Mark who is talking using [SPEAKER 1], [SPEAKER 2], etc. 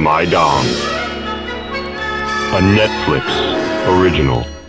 [SPEAKER 1] My Dong. A Netflix original.